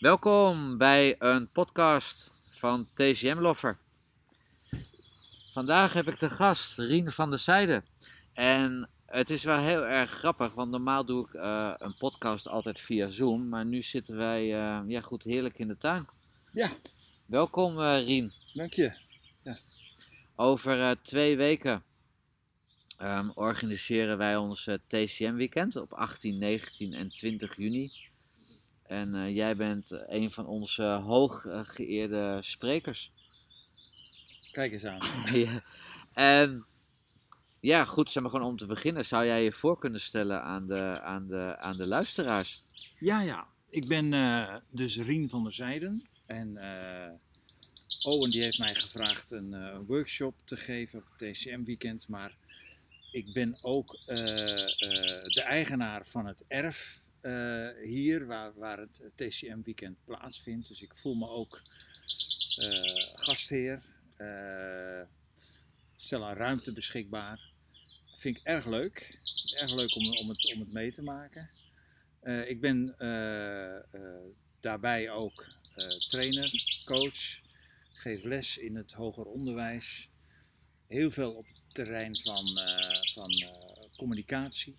Welkom bij een podcast van TCM Loffer. Vandaag heb ik de gast Rien van der Zijde. En het is wel heel erg grappig, want normaal doe ik eh, een podcast altijd via Zoom. Maar nu zitten wij uh, ja, goed heerlijk in de tuin. Ja. Welkom uh, Rien. Dank je. Ja. Over twee weken um, organiseren wij ons TCM weekend op 18, 19 en 20 juni. En uh, jij bent een van onze hooggeëerde sprekers. Kijk eens aan. ja. En ja, goed, zeg maar gewoon om te beginnen. Zou jij je voor kunnen stellen aan de, aan de, aan de luisteraars? Ja, ja. Ik ben uh, dus Rien van der Zijden. En uh, Owen die heeft mij gevraagd een uh, workshop te geven op het TCM weekend. Maar ik ben ook de eigenaar van het erf uh, hier, waar, waar het TCM weekend plaatsvindt. Dus ik voel me ook uh, gastheer. Uh, stel een ruimte beschikbaar. Vind ik erg leuk. Erg leuk om, om, het, om het mee te maken. ik ben daarbij ook trainer, coach. Geef les in het hoger onderwijs. Heel veel op het terrein van, van communicatie.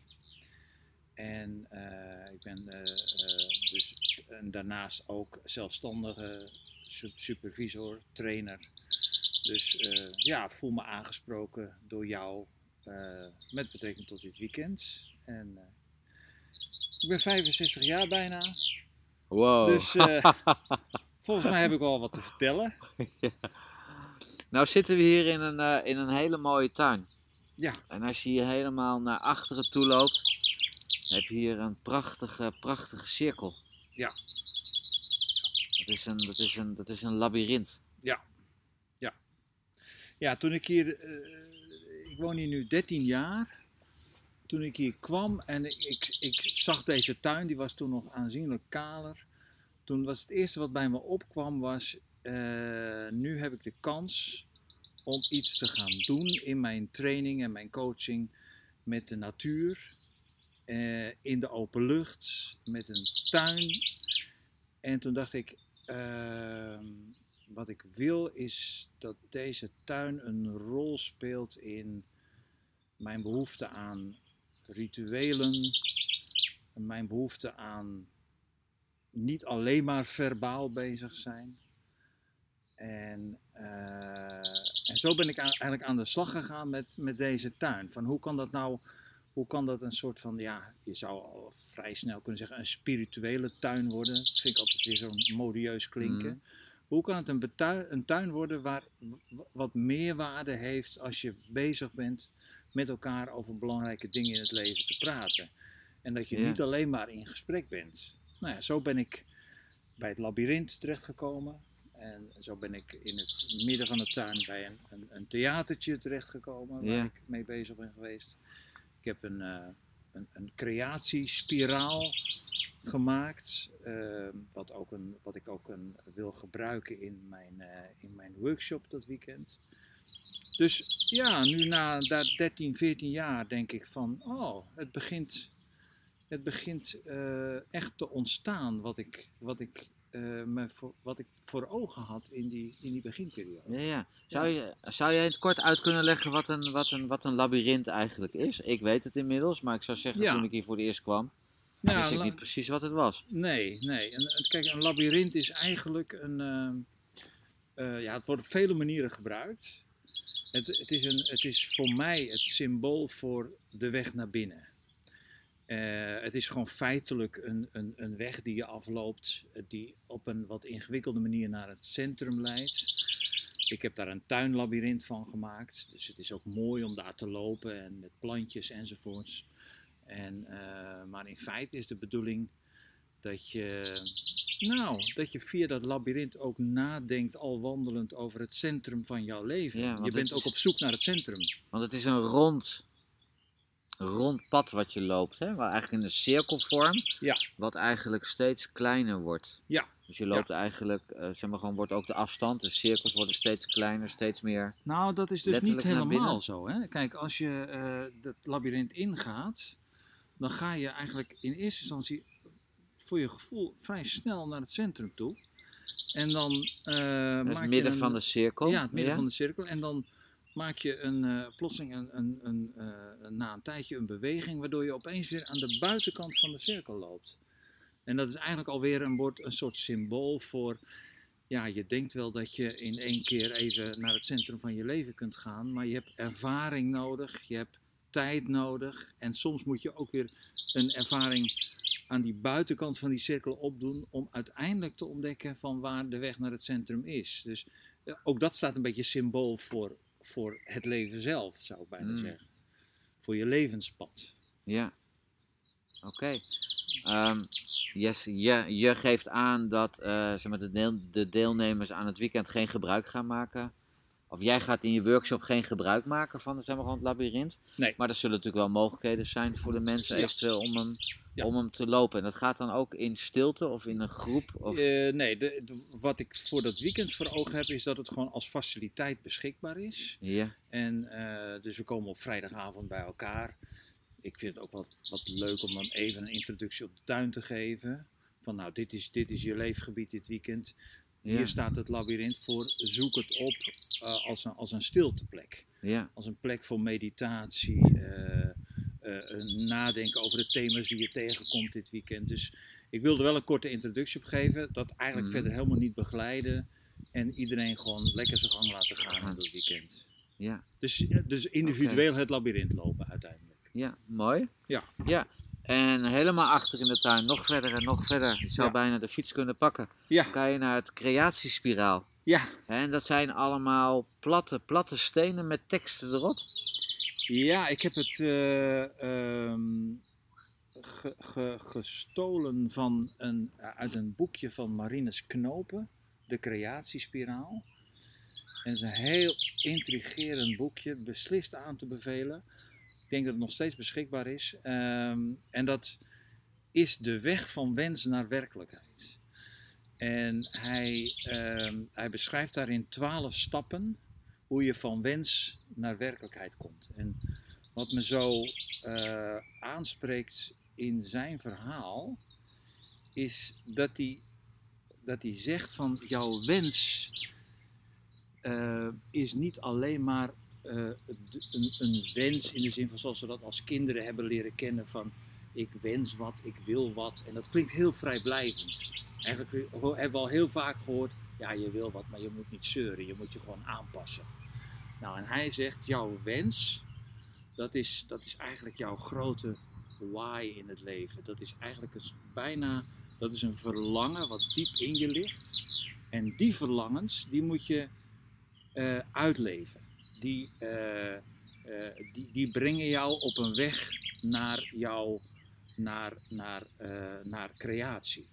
En uh, ik ben uh, uh, dus en daarnaast ook zelfstandige supervisor, trainer. Dus ja, voel me aangesproken door jou met betrekking tot dit weekend. En ik ben 65 jaar bijna. Wow. Dus volgens mij heb ik wel wat te vertellen. ja. Nou zitten we hier in een, in een hele mooie tuin. Ja. En als je hier helemaal naar achteren toe loopt, heb je hier een prachtige, prachtige cirkel. Ja. Dat is een, dat is een, dat is een labyrint. Ja. Ja. Ja, toen ik hier, uh, ik woon hier nu 13 jaar. Toen ik hier kwam en ik, ik zag deze tuin, die was toen nog aanzienlijk kaler. Toen was het eerste wat bij me opkwam was, uh, nu heb ik de kans om iets te gaan doen in mijn training en mijn coaching met de natuur uh, in de open lucht met een tuin. En toen dacht ik, uh, wat ik wil is dat deze tuin een rol speelt in mijn behoefte aan rituelen, mijn behoefte aan niet alleen maar verbaal bezig zijn. En, uh, en zo ben ik eigenlijk aan de slag gegaan met, met deze tuin. Van hoe kan dat nou hoe kan dat een soort van, ja, je zou al vrij snel kunnen zeggen, een spirituele tuin worden? Dat vind ik altijd weer zo'n modieus klinken. Mm. Hoe kan het een, een tuin worden waar wat meerwaarde heeft als je bezig bent met elkaar over belangrijke dingen in het leven te praten? En dat je niet alleen maar in gesprek bent. Nou ja, zo ben ik bij het labyrint terechtgekomen. En zo ben ik in het midden van de tuin bij een, een, een theatertje terechtgekomen waar ik mee bezig ben geweest. Ik heb een, uh, een, een creatiespiraal gemaakt, uh, wat, ook een, wat ik ook een, wil gebruiken in mijn, uh, in mijn workshop dat weekend. Dus ja, nu na 13, 14 jaar denk ik van, oh, het begint, het begint echt te ontstaan wat ik, wat ik uh, me voor, wat ik voor ogen had in die, in die beginperiode. Ja, ja. Zou, Je, zou jij het kort uit kunnen leggen wat een, wat, een, wat een labyrint eigenlijk is? Ik weet het inmiddels, maar ik zou zeggen toen ik hier voor het eerst kwam, ja, wist ik niet precies wat het was. Nee, nee. En, kijk, een labyrint is eigenlijk een... Uh, uh, ja, het wordt op vele manieren gebruikt. Het, het, is een, het is voor mij het symbool voor de weg naar binnen. Uh, het is gewoon feitelijk een, een, een, weg die je afloopt, eh, die op een wat ingewikkelde manier naar het centrum leidt. Ik heb daar een tuinlabyrint van gemaakt, dus het is ook mooi om daar te lopen en met plantjes enzovoorts. En, uh, maar in feite is de bedoeling dat je, nou, dat je via dat labyrint ook nadenkt, al wandelend over het centrum van jouw leven. Ja, je bent ook op zoek naar het centrum. Want het is een rond rond pad wat je loopt, hè? Waar eigenlijk in een cirkelvorm, ja. wat eigenlijk steeds kleiner wordt. Ja. Dus je loopt eigenlijk, uh, zeg maar gewoon, wordt ook de afstand, de cirkels worden steeds kleiner, steeds meer. Nou, dat is dus niet helemaal zo. Hè? Kijk, als je uh, dat labyrint ingaat, dan ga je eigenlijk in eerste instantie voor je gevoel vrij snel naar het centrum toe. En dan eh Dat is maak het midden je van de cirkel. Ja, het midden van de cirkel. En dan maak je een, plotseling een, een, eh, een- na een tijdje een beweging, waardoor je opeens weer aan de buitenkant van de cirkel loopt. En dat is eigenlijk alweer een, een soort symbool voor. Ja, je denkt wel dat je in één keer even naar het centrum van je leven kunt gaan, maar je hebt ervaring nodig, je hebt tijd nodig. En soms moet je ook weer een ervaring aan die buitenkant van die cirkel opdoen om uiteindelijk te ontdekken van waar de weg naar het centrum is. Dus eh, ook dat staat een beetje symbool voor, voor het leven zelf, zou ik bijna Mm. zeggen. Voor je levenspad. Ja. Oké. Ehm, yes, je, je geeft aan dat eh, zeg maar, de, deel- de deelnemers aan het weekend geen gebruik gaan maken. Of jij gaat in je workshop geen gebruik maken van zeg maar, gewoon het labyrint. Nee. Maar er zullen natuurlijk wel mogelijkheden zijn voor de mensen Ja. eventueel om hem, Ja. om hem te lopen. En dat gaat dan ook in stilte of in een groep? Of... Eh, nee, de, de- wat ik voor dat weekend voor ogen heb, is dat het gewoon als faciliteit beschikbaar is. Ja. En eh, dus we komen op vrijdagavond bij elkaar. Ik vind het ook wat, wat leuk om dan even een introductie op de tuin te geven. Van nou, dit is, dit is je leefgebied dit weekend. Ja. Hier staat het labyrint voor. Zoek het op eh, als, een, als een stilteplek. Ja. Als een plek voor meditatie. Nadenken over de thema's die je tegenkomt dit weekend. Dus ik wilde wel een korte introductie op geven. Dat eigenlijk Mhm. verder helemaal niet begeleiden. En iedereen gewoon lekker zijn gang laten gaan in het weekend. Ja. Dus, eh, dus individueel het labyrint lopen uiteindelijk. Ja, mooi. Ja. ja. En helemaal achter in de tuin, nog verder en nog verder. Je zou Ja. bijna de fiets kunnen pakken. Ja, Kan je naar het creatiespiraal. ja, En dat zijn allemaal platte, platte stenen met teksten erop. Ja ik heb het eh, ehm, ge- ge- gestolen van een, uit een boekje van Marinus Knopen, De Creatiespiraal. En het is een heel intrigerend boekje, beslist aan te bevelen. Ik denk dat het nog steeds beschikbaar is. Ehm, en dat is de weg van wens naar werkelijkheid. En hij, ehm, hij beschrijft daarin twaalf stappen hoe je van wens naar werkelijkheid komt. En wat me zo eh, aanspreekt in zijn verhaal, is dat hij, dat hij zegt van jouw wens eh, is niet alleen maar eh, een, een wens in de zin van zoals we dat als kinderen hebben leren kennen van ik wens wat, ik wil wat. En dat klinkt heel vrijblijvend. Eigenlijk hebben we al heel vaak gehoord, ja je wil wat, maar je moet niet zeuren, je moet je gewoon aanpassen. Nou en hij zegt jouw wens, dat is, dat is eigenlijk jouw grote why in het leven. Dat is eigenlijk een, bijna, dat is een verlangen wat diep in je ligt. En die verlangens, die moet je eh, uitleven. Die, eh, eh, die, die brengen jou op een weg naar jouw, naar, naar, naar creatie.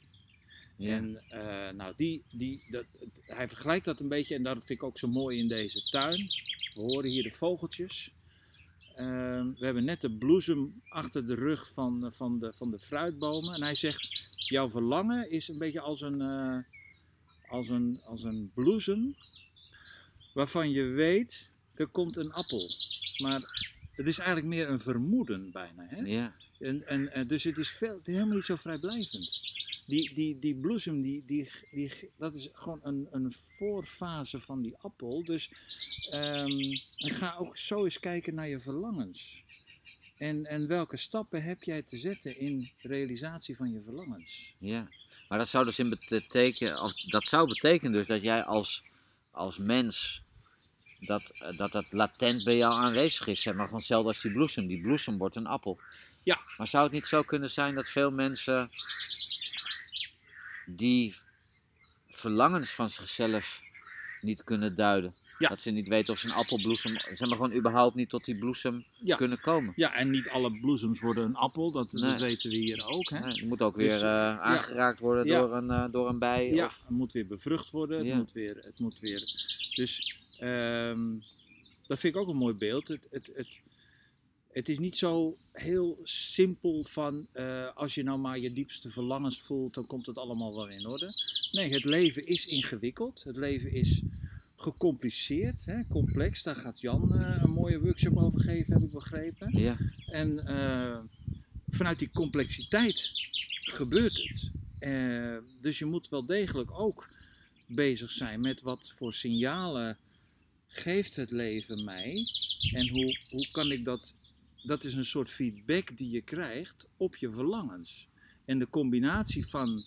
Ja. En eh, nou, die, die, dat, hij vergelijkt dat een beetje en dat vind ik ook zo mooi in deze tuin. We horen hier de vogeltjes. Ehm, we hebben net de bloesem achter de rug van, eh, van, de, van de fruitbomen. En hij zegt, jouw verlangen is een beetje als een, eh, als een, als een bloesem waarvan je weet, er komt een appel. Maar het is eigenlijk meer een vermoeden bijna. Hè? ja. En, en, en dus het is, veel, het is helemaal niet zo vrijblijvend. Die, die, die bloesem, die, die, die, dat is gewoon een, een voorfase van die appel. Dus ehm, ga ook zo eens kijken naar je verlangens. En, en welke stappen heb jij te zetten in realisatie van je verlangens? Ja, maar dat zou dus in betekenen, of dat zou betekenen dus dat jij als, als mens, dat, dat dat latent bij jou aanwezig is. Zeg maar gewoon hetzelfde als die bloesem. Die bloesem wordt een appel. Ja. Maar zou het niet zo kunnen zijn dat veel mensen die verlangens van zichzelf niet kunnen duiden? Ja. Dat ze niet weten of ze een appelbloesem, zeg maar gewoon überhaupt niet tot die bloesem Ja. kunnen komen. Ja, en niet alle bloesems worden een appel, dat, weten we hier ook. Hè? Die moet ook Dus, weer eh, aangeraakt worden door, een, eh, door een bij. Ja, Of, het moet weer bevrucht worden. Het, moet, weer, het moet weer. Dus ehm, dat vind ik ook een mooi beeld. Het, het, het, het is niet zo heel simpel van eh, als je nou maar je diepste verlangens voelt, dan komt het allemaal wel in orde. Nee, het leven is ingewikkeld. Het leven is gecompliceerd, hè, complex. Daar gaat Jan eh, een mooie workshop over geven, heb ik begrepen. ja, En eh, vanuit die complexiteit gebeurt het. Dus je moet wel degelijk ook bezig zijn met wat voor signalen geeft het leven mij en hoe, hoe kan ik dat. Dat is een soort feedback die je krijgt op je verlangens. En de combinatie van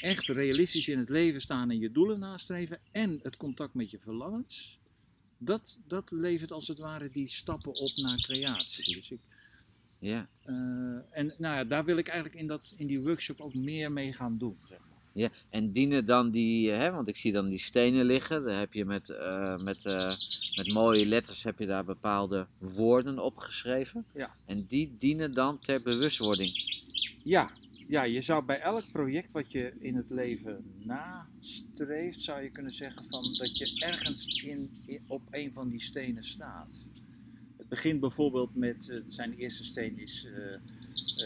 echt realistisch in het leven staan en je doelen nastreven en het contact met je verlangens, dat, dat levert als het ware die stappen op naar creatie. Dus ik, Ja. eh, en nou ja, daar wil ik eigenlijk in, dat, in die workshop ook meer mee gaan doen. Zeg maar. Ja, en dienen dan die, hè, want ik zie dan die stenen liggen, daar heb je met, eh, met, eh, met mooie letters heb je daar bepaalde woorden opgeschreven. Ja. En die dienen dan ter bewustwording. Ja, ja, je zou bij elk project wat je in het leven nastreeft, zou je kunnen zeggen van dat je ergens in, in- op een van die stenen staat. Het begint bijvoorbeeld met, eh, zijn eerste steen is eh,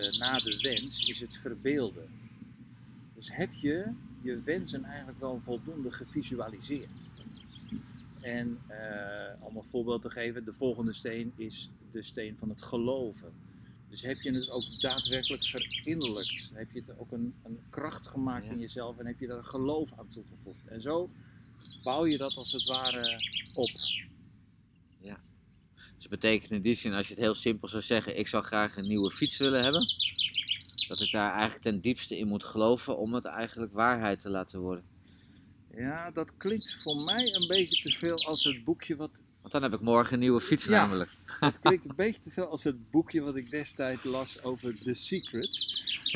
eh, na de wens, is het verbeelden. Dus heb je je wensen eigenlijk wel voldoende gevisualiseerd? En eh, om een voorbeeld te geven, de volgende steen is de steen van het geloven. Dus heb je het ook daadwerkelijk verinnerlijkt? Heb je het ook een, een kracht gemaakt Ja. in jezelf en heb je daar geloof aan toegevoegd? En zo bouw je dat als het ware op. Dus dat betekent in die zin, als je het heel simpel zou zeggen, ik zou graag een nieuwe fiets willen hebben. Dat ik daar eigenlijk ten diepste in moet geloven om het eigenlijk waarheid te laten worden. Ja, dat klinkt voor mij een beetje te veel als het boekje wat. Want dan heb ik morgen een nieuwe fiets Ja. namelijk. Het klinkt een beetje te veel als het boekje wat ik destijds las over The Secret.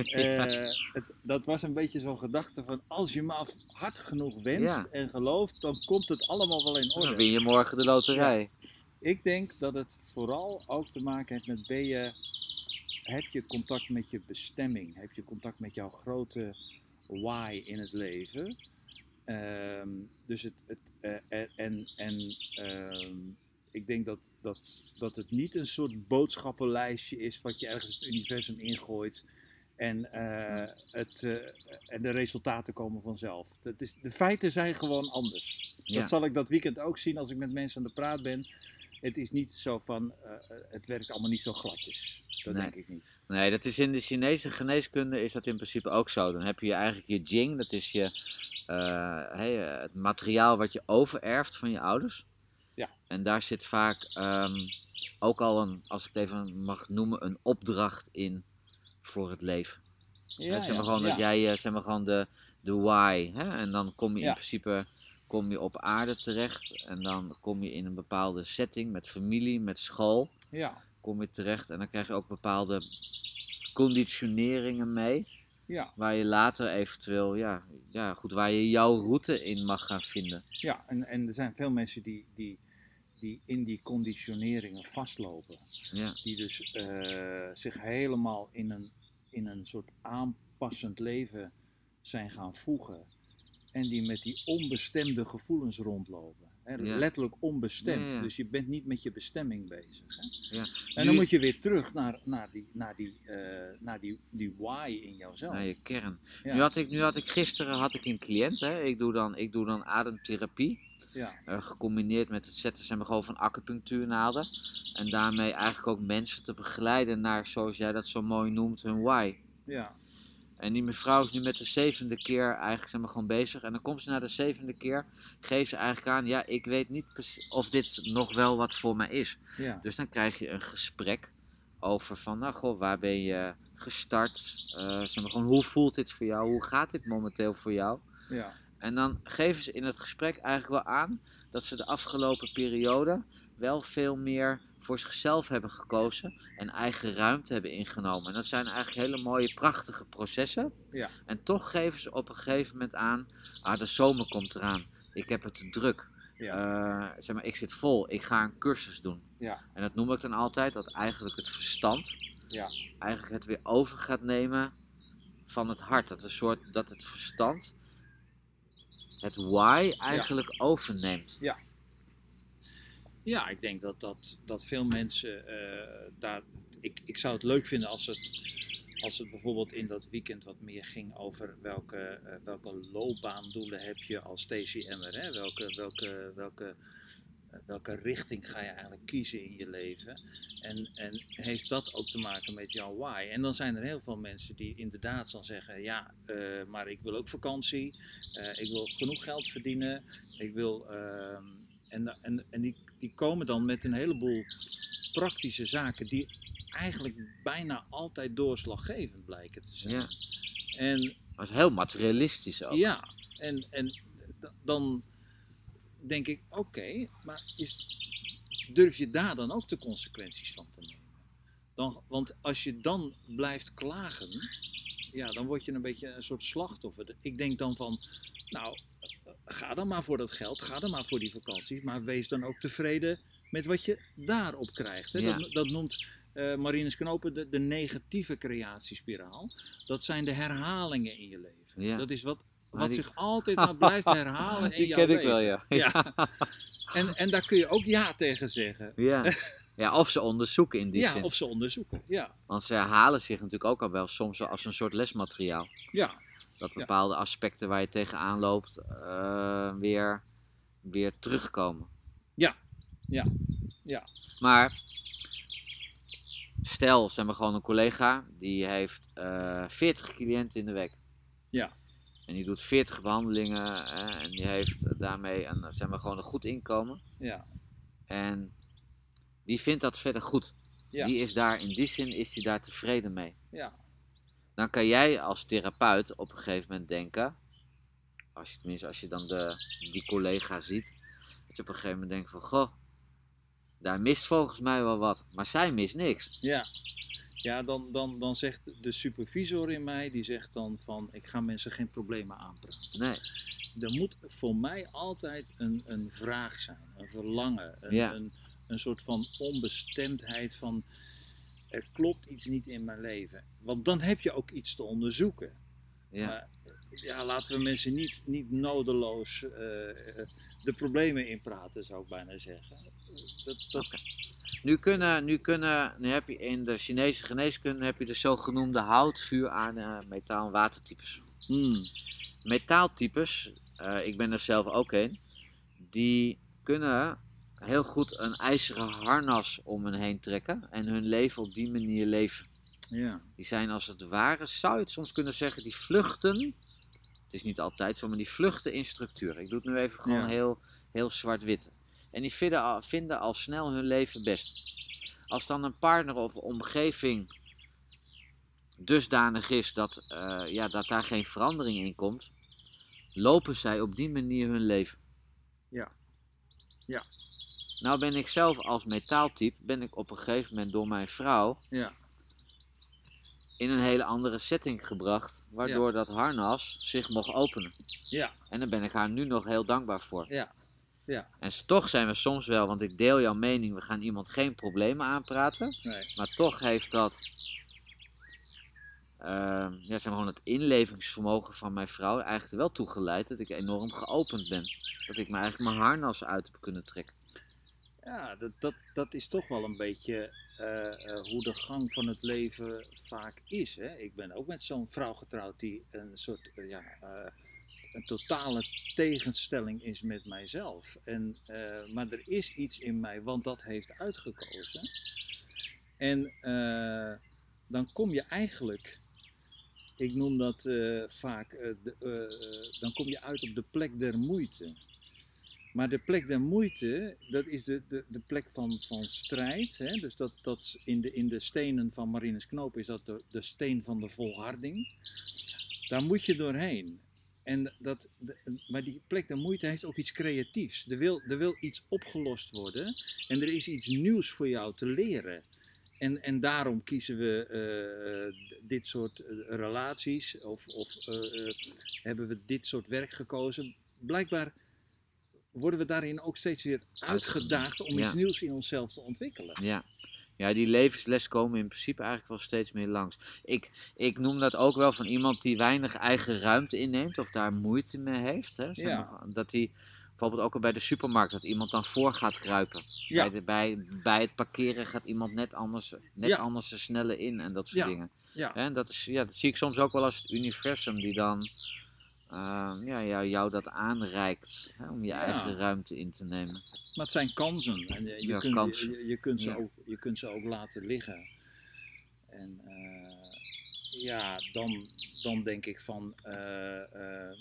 Eh, het, dat was een beetje zo'n gedachte van als je maar hard genoeg wenst Ja. en gelooft, dan komt het allemaal wel in Dan orde. win je morgen de loterij. Ik denk dat het vooral ook te maken heeft met ben je, heb je contact met je bestemming? Heb je contact met jouw grote why in het leven? Ehm, dus het, het, eh, en, en ehm, ik denk dat, dat, dat het niet een soort boodschappenlijstje is wat je ergens het universum ingooit. En, eh, het, eh, en de resultaten komen vanzelf. Dat is, de feiten zijn gewoon anders. Ja. Dat zal ik dat weekend ook zien als ik met mensen aan de praat ben. Het is niet zo van, het werkt allemaal niet zo gladjes. Dat Nee. denk ik niet. Nee, dat is in de Chinese geneeskunde is dat in principe ook zo. Dan heb je eigenlijk je jing, dat is je, eh, hey, eh, het materiaal wat je overerft van je ouders. Ja. En daar zit vaak ehm, ook al een, als ik het even mag noemen, een opdracht in voor het leven. Hè, zeg maar gewoon dat jij, eh, zeg maar gewoon de, de why, hè? en dan kom je in Ja. principe kom je op aarde terecht en dan kom je in een bepaalde setting met familie, met school Ja, kom je terecht en dan krijg je ook bepaalde conditioneringen mee. ja, Waar je later eventueel, ja, ja goed, waar je jouw route in mag gaan vinden. ja. En, en er zijn veel mensen die, die, die in die conditioneringen vastlopen. Ja, Die dus eh, zich helemaal in een, in een soort aanpassend leven zijn gaan voegen. En die met die onbestemde gevoelens rondlopen. Hè, Ja. Letterlijk onbestemd. Ja. Dus je bent niet met je bestemming bezig. Hè? ja. En dan moet je weer terug naar, naar, die, naar, die, eh, naar die, die why in jouzelf. naar je kern. Nu, had ik, nu had ik gisteren had ik een cliënt, hè. Ik, doe dan, ik doe dan ademtherapie. Ja, eh, gecombineerd met het zetten maar, gewoon van acupunctuurnaalden. En daarmee eigenlijk ook mensen te begeleiden naar, zoals jij dat zo mooi noemt, hun why. ja, En die mevrouw is nu met de zevende keer eigenlijk zeg maar, gewoon bezig. En dan komt ze na de zevende keer, geeft ze eigenlijk aan, ja, ik weet niet of dit nog wel wat voor mij is. ja, Dus dan krijg je een gesprek over van, nou goh, waar ben je gestart? Eh, zeg maar, gewoon, hoe voelt dit voor jou? Hoe gaat dit momenteel voor jou? ja, En dan geven ze in het gesprek eigenlijk wel aan dat ze de afgelopen periode wel veel meer voor zichzelf hebben gekozen en eigen ruimte hebben ingenomen. En dat zijn eigenlijk hele mooie, prachtige processen. Ja. En toch geven ze op een gegeven moment aan, ah, de zomer komt eraan. Ik heb het te druk. ja, Eh, zeg maar, ik zit vol. Ik ga een cursus doen. ja, En dat noem ik dan altijd, dat eigenlijk het verstand ja, eigenlijk het weer over gaat nemen van het hart. Dat, een soort, dat het verstand het why eigenlijk overneemt. ja. Ik denk dat, dat, dat veel mensen eh, daar. Ik, ik zou het leuk vinden als het, als het bijvoorbeeld in dat weekend wat meer ging over welke, eh, welke loopbaandoelen heb je als TCM'er. Welke, welke, welke eh, welke richting ga je eigenlijk kiezen in je leven? En, en heeft dat ook te maken met jouw why? En dan zijn er heel veel mensen die inderdaad dan zeggen: Ja, maar ik wil ook vakantie, ik wil genoeg geld verdienen, ik wil. ehm, en en, en die, die komen dan met een heleboel praktische zaken die eigenlijk bijna altijd doorslaggevend blijken te zijn. Ja. En Dat is heel materialistisch ook. ja, en, en dan denk ik, oké, maar is, durf je daar dan ook de consequenties van te nemen? Dan, want als je dan blijft klagen, ja, dan word je een beetje een soort slachtoffer. Ik denk dan van, nou, ga dan maar voor dat geld, ga dan maar voor die vakanties, maar wees dan ook tevreden met wat je daarop krijgt. Hè? Ja. Dat, dat noemt eh Marinus Knopen de, de negatieve creatiespiraal. Dat zijn de herhalingen in je leven. Ja. Dat is wat, Maar wat die- zich altijd maar blijft herhalen in Die jouw ken ik leven. wel, ja. Ja. En, en daar kun je ook ja tegen zeggen. Ja. ja, of ze onderzoeken in die Ja, zin. of ze onderzoeken. Ja, Want ze herhalen zich natuurlijk ook al wel soms als een soort lesmateriaal. ja, Dat Ja. bepaalde aspecten waar je tegenaan loopt eh, weer, weer terugkomen. Ja. Ja. Ja. Maar stel, zeg maar gewoon een collega die heeft eh 40 cliënten in de week. Ja. En die doet 40 behandelingen hè, en die heeft daarmee een, zeg maar, gewoon een goed inkomen. ja, En die vindt dat verder goed. Ja. Die is daar, in die zin is hij daar tevreden mee. ja, Dan kan jij als therapeut op een gegeven moment denken, als je, tenminste als je dan de, die collega ziet, dat je op een gegeven moment denkt van, goh, daar mist volgens mij wel wat, maar zij mist niks. ja. Ja, dan, dan, dan zegt de supervisor in mij, die zegt dan van, ik ga mensen geen problemen aanpraten. Nee, Er moet voor mij altijd een, een vraag zijn, een verlangen, een, Ja. een, een soort van onbestemdheid van, er klopt iets niet in mijn leven. Want dan heb je ook iets te onderzoeken. ja, Maar ja, laten we mensen niet, niet nodeloos eh, de problemen inpraten, zou ik bijna zeggen. Dat, dat, Nu kunnen, nu kunnen, nu heb je in de Chinese geneeskunde heb je de zogenoemde hout, vuur, aarde, metaal en watertypes. Hmm, Metaaltypes, eh, ik ben er zelf ook een, die kunnen heel goed een ijzeren harnas om hen heen trekken en hun leven op die manier leven. ja, Die zijn als het ware, zou je het soms kunnen zeggen, die vluchten. Het is niet altijd zo, maar die vluchten in structuur. Ik doe het nu even gewoon Ja. heel, heel zwart-wit. En die vinden al, vinden al snel hun leven best. Als dan een partner of omgeving dusdanig is dat, eh, ja, dat daar geen verandering in komt, lopen zij op die manier hun leven. Ja. Ja. Nou ben ik zelf als metaaltype, ben ik op een gegeven moment door mijn vrouw ja, in een hele andere setting gebracht, waardoor dat harnas zich mocht openen. ja, En daar ben ik haar nu nog heel dankbaar voor. ja, ja, En toch zijn we soms wel, want ik deel jouw mening, we gaan iemand geen problemen aanpraten, nee, maar toch heeft dat, ehm, ja, zeg maar gewoon het inlevingsvermogen van mijn vrouw eigenlijk wel toegeleid dat ik enorm geopend ben. Dat ik me eigenlijk mijn harnas uit heb kunnen trekken. Ja dat, dat, dat is toch wel een beetje eh, eh, hoe de gang van het leven vaak is. Hè? Ik ben ook met zo'n vrouw getrouwd die een soort, eh, ja, een totale tegenstelling is met mijzelf. En, maar er is iets in mij, want dat heeft uitgekozen. En dan kom je eigenlijk, ik noem dat vaak, dan kom je uit op de plek der moeite. Maar de plek der moeite, dat is de, de, de plek van, van strijd. Hè? Dus dat, dat in, de, in de stenen van Marinus Knoop is dat de, de steen van de volharding. Daar moet je doorheen. En dat, maar die plek der moeite heeft ook iets creatiefs. Er wil, er wil iets opgelost worden. En er is iets nieuws voor jou te leren. En, en daarom kiezen we eh, dit soort eh, relaties. Of, of eh, hebben we dit soort werk gekozen. Blijkbaar worden we daarin ook steeds weer uitgedaagd om Ja. iets nieuws in onszelf te ontwikkelen. Ja. ja, die levensles komen in principe eigenlijk wel steeds meer langs. Ik, ik noem dat ook wel van iemand die weinig eigen ruimte inneemt of daar moeite mee heeft. Hè? Zeg Ja. maar, dat die bijvoorbeeld ook al bij de supermarkt, dat iemand dan voor gaat kruipen. Ja. Bij, de, bij, bij het parkeren gaat iemand net anders, net Ja. anders er sneller in en dat soort dingen. Ja. Hè, dat, is, ja, dat zie ik soms ook wel als het universum die dan ehm, ja, jou, jou dat aanreikt hè, om je Ja. eigen ruimte in te nemen. Maar het zijn kansen. En je, je, Ja, kunt, kansen. Je, je kunt ze Ja. ook, je kunt ze ook laten liggen. En eh, ja, dan, dan denk ik van. eh, eh,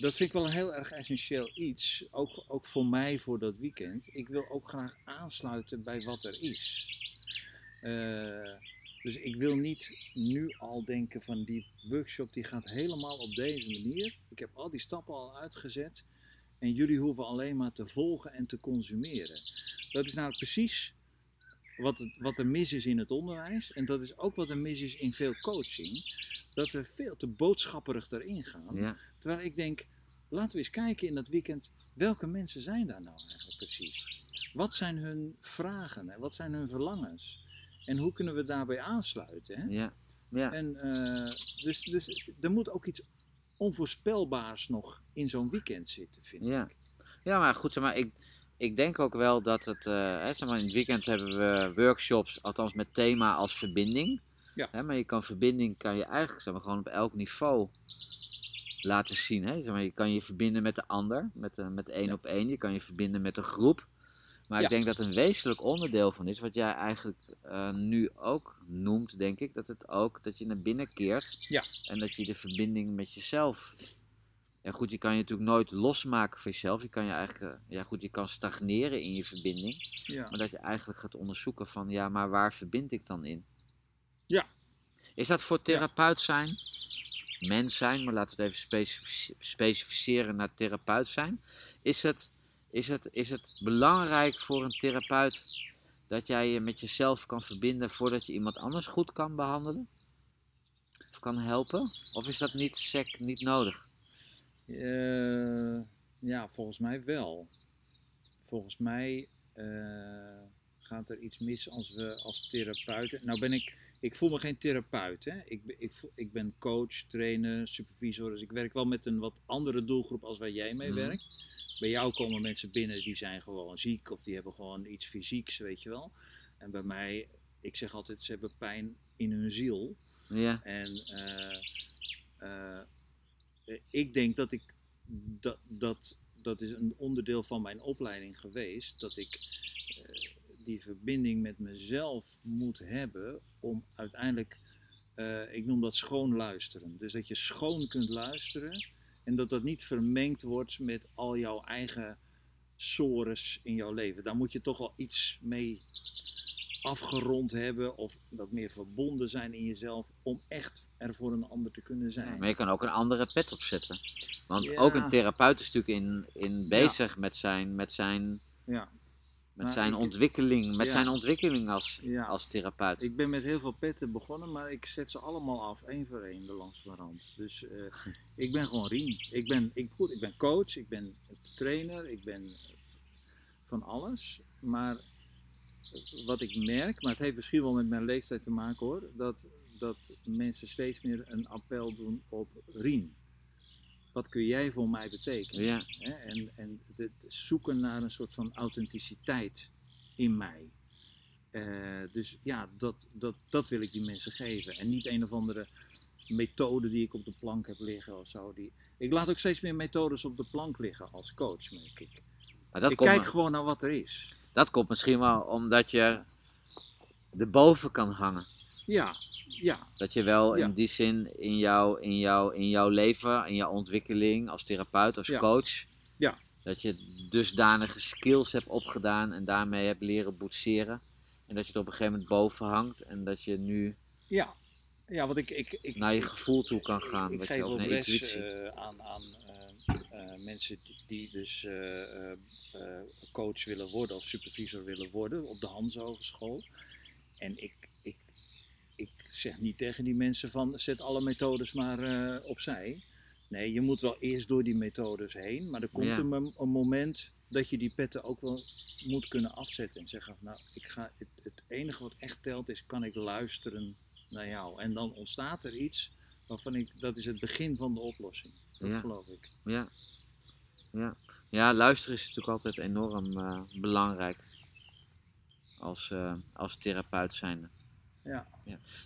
dat vind ik wel een heel erg essentieel iets. Ook, ook voor mij voor dat weekend. Ik wil ook graag aansluiten bij wat er is. Eh, dus ik wil niet nu al denken van die workshop die gaat helemaal op deze manier. Ik heb al die stappen al uitgezet. En jullie hoeven alleen maar te volgen en te consumeren. Dat is nou precies wat, het, wat er mis is in het onderwijs. En dat is ook wat er mis is in veel coaching. Dat we veel te boodschapperig erin gaan. Ja, Terwijl ik denk, laten we eens kijken in dat weekend, welke mensen zijn daar nou eigenlijk precies? Wat zijn hun vragen en wat zijn hun verlangens? En hoe kunnen we daarbij aansluiten? Hè? ja, ja. En, eh, dus, dus er moet ook iets onvoorspelbaars nog in zo'n weekend zitten, vind Ja. ik. Ja, maar goed, zeg maar, ik, ik denk ook wel dat het, eh, hè, zeg maar, in het weekend hebben we workshops, althans met thema als verbinding. Ja. Hè, maar je kan verbinding, kan je eigenlijk zeg maar, gewoon op elk niveau laten zien. Hè? Zeg maar, je kan je verbinden met de ander, met, de, met één Ja. op één. Je kan je verbinden met een groep. Maar ik denk dat een wezenlijk onderdeel van is, wat jij eigenlijk eh, nu ook noemt, denk ik, dat het ook, dat je naar binnen keert. Ja. En dat je de verbinding met jezelf ja, goed, je kan je natuurlijk nooit losmaken van jezelf. Je kan je eigenlijk, eh, ja goed, je kan stagneren in je verbinding. Ja. Maar dat je eigenlijk gaat onderzoeken van, ja, maar waar verbind ik dan in? Ja. Is dat voor therapeut zijn, mens zijn, maar laten we het even specific- specificeren naar therapeut zijn. Is het, is, het, is het belangrijk voor een therapeut dat jij je met jezelf kan verbinden voordat je iemand anders goed kan behandelen? Of kan helpen? Of is dat niet sec, niet nodig? Eh, ja, volgens mij wel. Volgens mij eh, gaat er iets mis als we als therapeuten. Nou ben ik, ik voel me geen therapeut. Hè? Ik, ben- ik, ik ben coach, trainer, supervisor. Dus ik werk wel met een wat andere doelgroep als waar jij mee Mhm. werkt. Bij jou komen mensen binnen die zijn gewoon ziek of die hebben gewoon iets fysieks, weet je wel. En bij mij, ik zeg altijd, ze hebben pijn in hun ziel. Ja, En eh, eh, ik denk dat ik dat, dat, dat is een onderdeel van mijn opleiding geweest, dat ik eh, die verbinding met mezelf moet hebben om uiteindelijk, ik noem dat schoon luisteren. Dus dat je schoon kunt luisteren en dat dat niet vermengd wordt met al jouw eigen sores in jouw leven. Daar moet je toch wel iets mee afgerond hebben of dat meer verbonden zijn in jezelf om echt er voor een ander te kunnen zijn. maar je kan ook een andere pet opzetten. Want Ja. ook een therapeut is natuurlijk in, in bezig met zijn, met zijn, Ja. Met Maar zijn ik- ontwikkeling, met Ja. zijn ontwikkeling als, Ja. als therapeut. Ik ben met heel veel petten begonnen, maar ik zet ze allemaal af, één voor één, de langs mijn rand. Dus eh, ik ben gewoon Rien. Ik ben, ik, goed, ik ben coach, ik ben trainer, ik ben van alles. Maar wat ik merk, maar het heeft misschien wel met mijn leeftijd te maken hoor, dat, dat mensen steeds meer een appel doen op Rien. Wat kun jij voor mij betekenen? Ja, Hè? En, en het zoeken naar een soort van authenticiteit in mij. Eh, dus ja, dat, dat, dat wil ik die mensen geven. En niet een of andere methode die ik op de plank heb liggen of zo. Die... Ik laat ook steeds meer methodes op de plank liggen als coach, merk ik. maar dat ik komt, kijk gewoon naar wat er is. dat komt misschien wel omdat je erboven kan hangen. Ja, ja, Dat je wel Ja. in die zin in, jou, in, jou, in jouw leven, in jouw ontwikkeling als therapeut, als Ja. coach, Ja. dat je dusdanige skills hebt opgedaan en daarmee hebt leren boetseren. En dat je er op een gegeven moment boven hangt en dat je nu ja. Ja, want ik... ik, ik naar je gevoel toe kan Ik- gaan. Ik, je, geef ook naar les eh, aan, aan eh, eh, mensen die, dus coach willen worden of supervisor willen worden op de Hans Hogeschool. En ik, ik, ik zeg niet tegen die mensen van zet alle methodes maar eh, opzij. Nee, je moet wel eerst door die methodes heen. Maar er komt Ja. een, mom- een moment dat je die petten ook wel moet kunnen afzetten. En zeggen van nou, ik ga, het, het enige wat echt telt is kan ik luisteren naar jou. En dan ontstaat er iets waarvan ik, dat is het begin van de oplossing. Dat Ja. geloof ik. Ja. Ja. ja, luisteren is natuurlijk altijd enorm eh, belangrijk als, eh, als therapeut zijnde. Ja.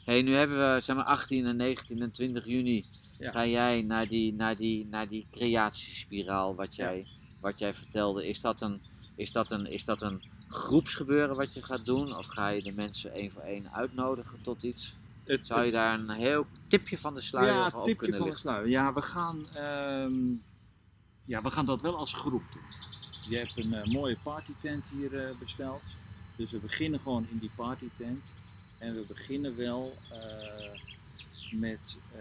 hey, nu hebben we zeg maar 18 en 19 en 20 juni. Ja. Ga jij naar die, naar die, naar die creatiespiraal wat jij, wat jij vertelde. Is dat, een, is, dat een, is dat een groepsgebeuren wat je gaat doen? Of ga je de mensen één voor één uitnodigen tot iets? Het, Zou je daar een heel tipje van de sluier ja, over tipje van de sluier. Ja, we gaan, ehm, ja, we gaan dat wel als groep doen. Je hebt een eh, mooie partytent hier eh, besteld. Dus we beginnen gewoon in die partytent. En we beginnen wel eh, met eh,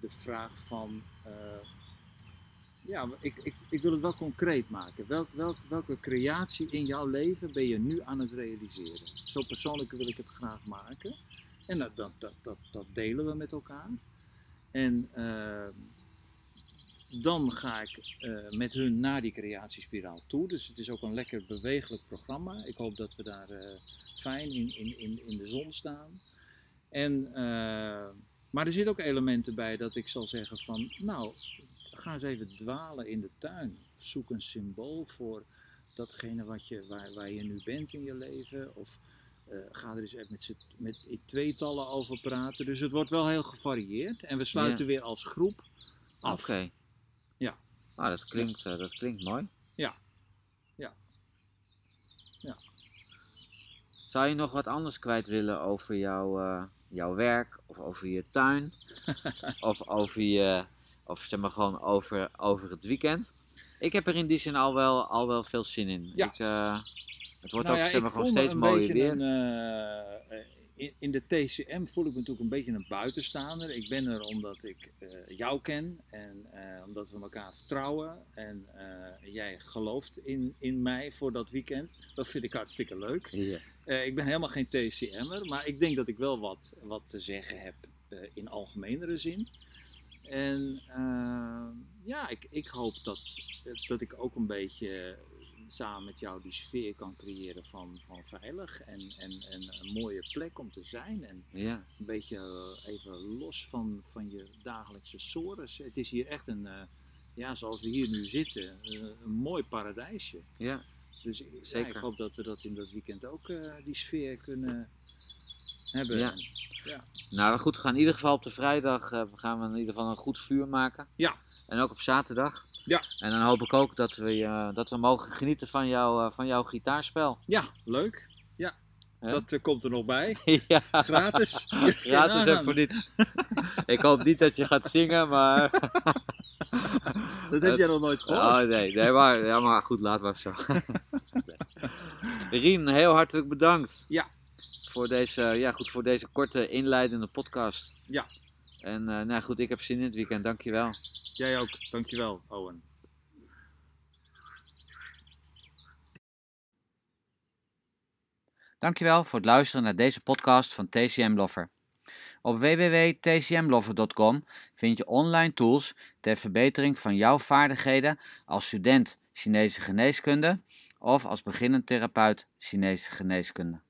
de vraag van... eh, ja, ik, ik, ik wil het wel concreet maken. Welk, welk, welke creatie in jouw leven ben je nu aan het realiseren? Zo persoonlijk wil ik het graag maken. En dat, dat, dat, dat, dat delen we met elkaar. En eh, dan ga ik eh, met hun naar die creatiespiraal toe. Dus het is ook een lekker bewegelijk programma. Ik hoop dat we daar eh, fijn in, in, in, in de zon staan. En, eh, maar er zitten ook elementen bij dat ik zal zeggen van, nou, ga eens even dwalen in de tuin. Zoek een symbool voor datgene wat je, waar, waar je nu bent in je leven. Of ga er eens even met, met in tweetallen over praten. Dus het wordt wel heel gevarieerd. En we sluiten weer als groep af. Oké. Ja. Nou, dat klinkt, eh, dat klinkt mooi. Ja. Ja. Ja. Zou je nog wat anders kwijt willen over jouw, eh, jouw werk? Of over je tuin? of over je... Of zeg maar gewoon over, over het weekend? Ik heb er in die zin al wel, al wel veel zin in. Ja. Ik, eh, het wordt Nou ook ja, zeg maar gewoon steeds mooier weer. een, in, in de TCM voel ik me natuurlijk een beetje een buitenstaander. Ik ben er omdat ik eh, jou ken en eh, omdat we elkaar vertrouwen. En eh, jij gelooft in, in mij voor dat weekend. Dat vind ik hartstikke leuk. Ik ben helemaal geen TCM'er, maar ik denk dat ik wel wat, wat te zeggen heb in algemenere zin. En ja, ik, ik hoop dat, dat ik ook een beetje samen met jou die sfeer kan creëren van, van veilig en, en, en een mooie plek om te zijn. En ja. een beetje eh, even los van, van je dagelijkse sores. Het is hier echt een, eh, ja, zoals we hier nu zitten, eh, een mooi paradijsje. ja. Dus ja, Zeker. ik hoop dat we dat in dat weekend ook die sfeer kunnen hebben. Ja. Ja. Nou goed, we gaan in ieder geval op de vrijdag gaan we in ieder geval een goed vuur maken. Ja. En ook op zaterdag. Ja. En dan hoop ik ook dat we, dat we mogen genieten van, jou, eh, van jouw gitaarspel. ja, leuk. Ja, dat eh, komt er nog bij. ja, Gratis. gratis en voor niets. ik hoop niet dat je gaat zingen, maar... Dat heb jij nog nooit gehoord. Oh nee, nee maar, ja, maar goed, laat maar zo. Rien, heel hartelijk bedankt. Ja. Voor deze, ja, goed, voor deze korte inleidende podcast. Ja. En eh, nou goed, ik heb zin in het weekend, dankjewel. Jij ook. Dankjewel, Owen. Dankjewel voor het luisteren naar deze podcast van TCM Lover. Op www.tcmlover.com vind je online tools ter verbetering van jouw vaardigheden als student Chinese geneeskunde of als beginnend therapeut Chinese geneeskunde.